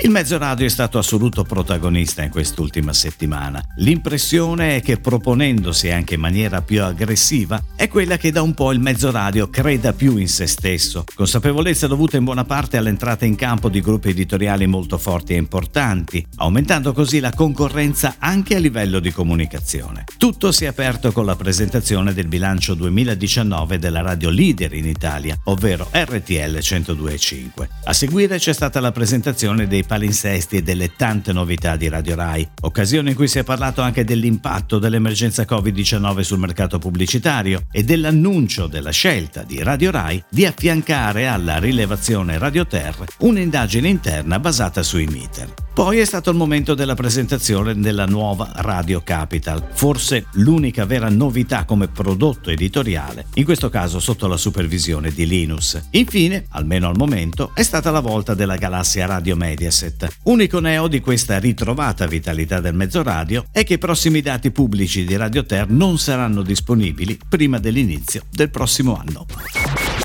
Il mezzo radio è stato assoluto protagonista in quest'ultima settimana. L'impressione è che proponendosi anche in maniera più aggressiva è quella che da un po' il mezzo radio creda più in se stesso, consapevolezza dovuta in buona parte all'entrata in campo di gruppi editoriali molto forti e importanti, aumentando così la concorrenza anche a livello di comunicazione. Tutto si è aperto con la presentazione del bilancio 2019 della radio leader in Italia, ovvero RTL 102.5. A seguire c'è stata la presentazione dei palinsesti e delle tante novità di Radio Rai, occasione in cui si è parlato anche dell'impatto dell'emergenza Covid-19 sul mercato pubblicitario e dell'annuncio della scelta di Radio Rai di affiancare alla rilevazione Radio Ter un'indagine interna basata sui meter. Poi è stato il momento della presentazione della nuova Radio Capital, forse l'unica vera novità come prodotto editoriale, in questo caso sotto la supervisione di Linus. Infine, almeno al momento, è stata la volta della galassia Radio Mediaset. Unico neo di questa ritrovata vitalità del mezzo radio è che i prossimi dati pubblici di Radio Ter non saranno disponibili prima dell'inizio del prossimo anno.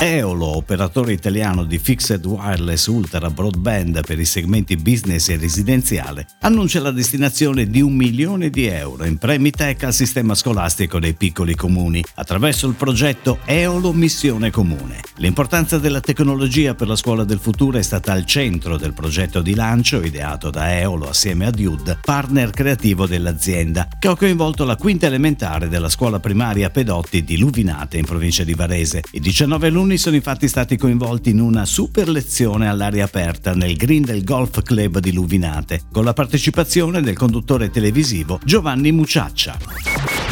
Eolo, operatore italiano di Fixed Wireless Ultra Broadband per i segmenti business e residenziale, annuncia la destinazione di un milione di euro in premi tech al sistema scolastico dei piccoli comuni attraverso il progetto Eolo Missione Comune. L'importanza della tecnologia per la scuola del futuro è stata al centro del progetto di lancio ideato da Eolo assieme a Dude, partner creativo dell'azienda, che ha coinvolto la quinta elementare della scuola primaria Pedotti di Luvinate in provincia di Varese. I 19 alunni alunni sono infatti stati coinvolti in una super lezione all'aria aperta nel green del Golf Club di Luvinate, con la partecipazione del conduttore televisivo Giovanni Muciaccia.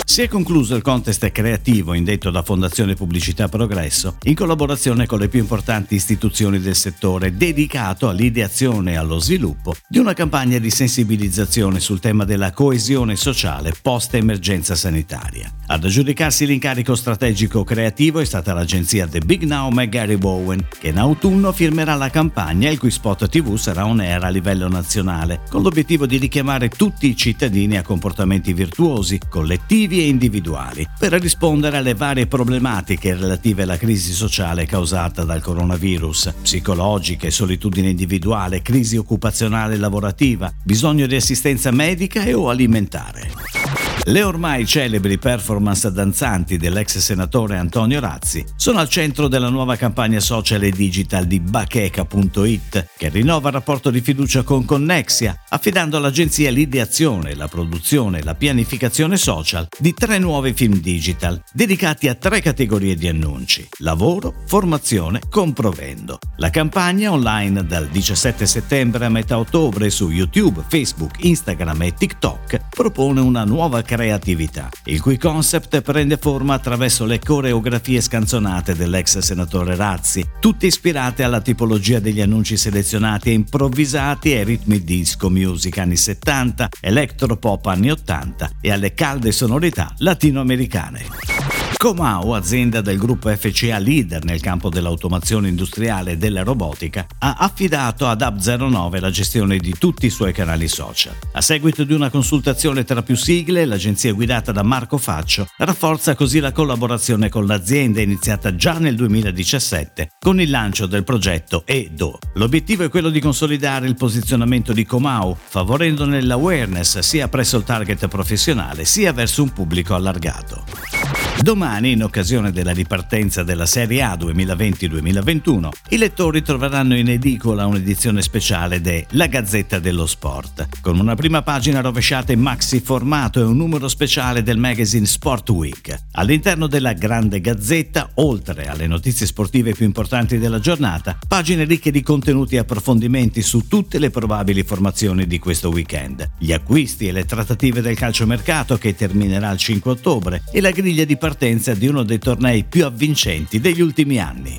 Si è concluso il contest creativo indetto da Fondazione Pubblicità Progresso in collaborazione con le più importanti istituzioni del settore dedicato all'ideazione e allo sviluppo di una campagna di sensibilizzazione sul tema della coesione sociale post-emergenza sanitaria. Ad aggiudicarsi l'incarico strategico creativo è stata l'agenzia The Big Now Gary Bowen, che in autunno firmerà la campagna il cui spot TV sarà on air a livello nazionale, con l'obiettivo di richiamare tutti i cittadini a comportamenti virtuosi, collettivi e individuali per rispondere alle varie problematiche relative alla crisi sociale causata dal coronavirus, psicologiche, solitudine individuale, crisi occupazionale e lavorativa, bisogno di assistenza medica e o alimentare. Le ormai celebri performance danzanti dell'ex senatore Antonio Razzi sono al centro della nuova campagna social e digital di Bacheca.it che rinnova il rapporto di fiducia con Connexia, affidando all'agenzia l'ideazione, la produzione e la pianificazione social di tre nuovi film digital dedicati a tre categorie di annunci: lavoro, formazione, comprovendo. La campagna online dal 17 settembre a metà ottobre su YouTube, Facebook, Instagram e TikTok propone una nuova creatività, il cui concept prende forma attraverso le coreografie scanzonate dell'ex senatore Razzi, tutte ispirate alla tipologia degli annunci selezionati e improvvisati ai ritmi disco music anni 70, electropop anni 80 e alle calde sonorità latinoamericane. Comau, azienda del gruppo FCA leader nel campo dell'automazione industriale e della robotica, ha affidato ad Up09 la gestione di tutti i suoi canali social. A seguito di una consultazione tra più sigle, l'agenzia guidata da Marco Faccio rafforza così la collaborazione con l'azienda iniziata già nel 2017 con il lancio del progetto EDO. L'obiettivo è quello di consolidare il posizionamento di Comau, favorendone l'awareness sia presso il target professionale sia verso un pubblico allargato. Domani, in occasione della ripartenza della Serie A 2020-2021, i lettori troveranno in edicola un'edizione speciale de La Gazzetta dello Sport, con una prima pagina rovesciata in maxi formato e un numero speciale del magazine Sport Week. All'interno della grande gazzetta, oltre alle notizie sportive più importanti della giornata, pagine ricche di contenuti e approfondimenti su tutte le probabili formazioni di questo weekend, gli acquisti e le trattative del calciomercato che terminerà il 5 ottobre e la griglia di partenza di uno dei tornei più avvincenti degli ultimi anni.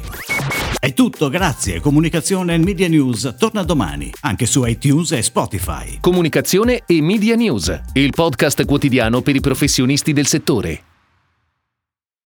È tutto, grazie. Comunicazione e Media News torna domani, anche su iTunes e Spotify. Comunicazione e Media News, il podcast quotidiano per i professionisti del settore.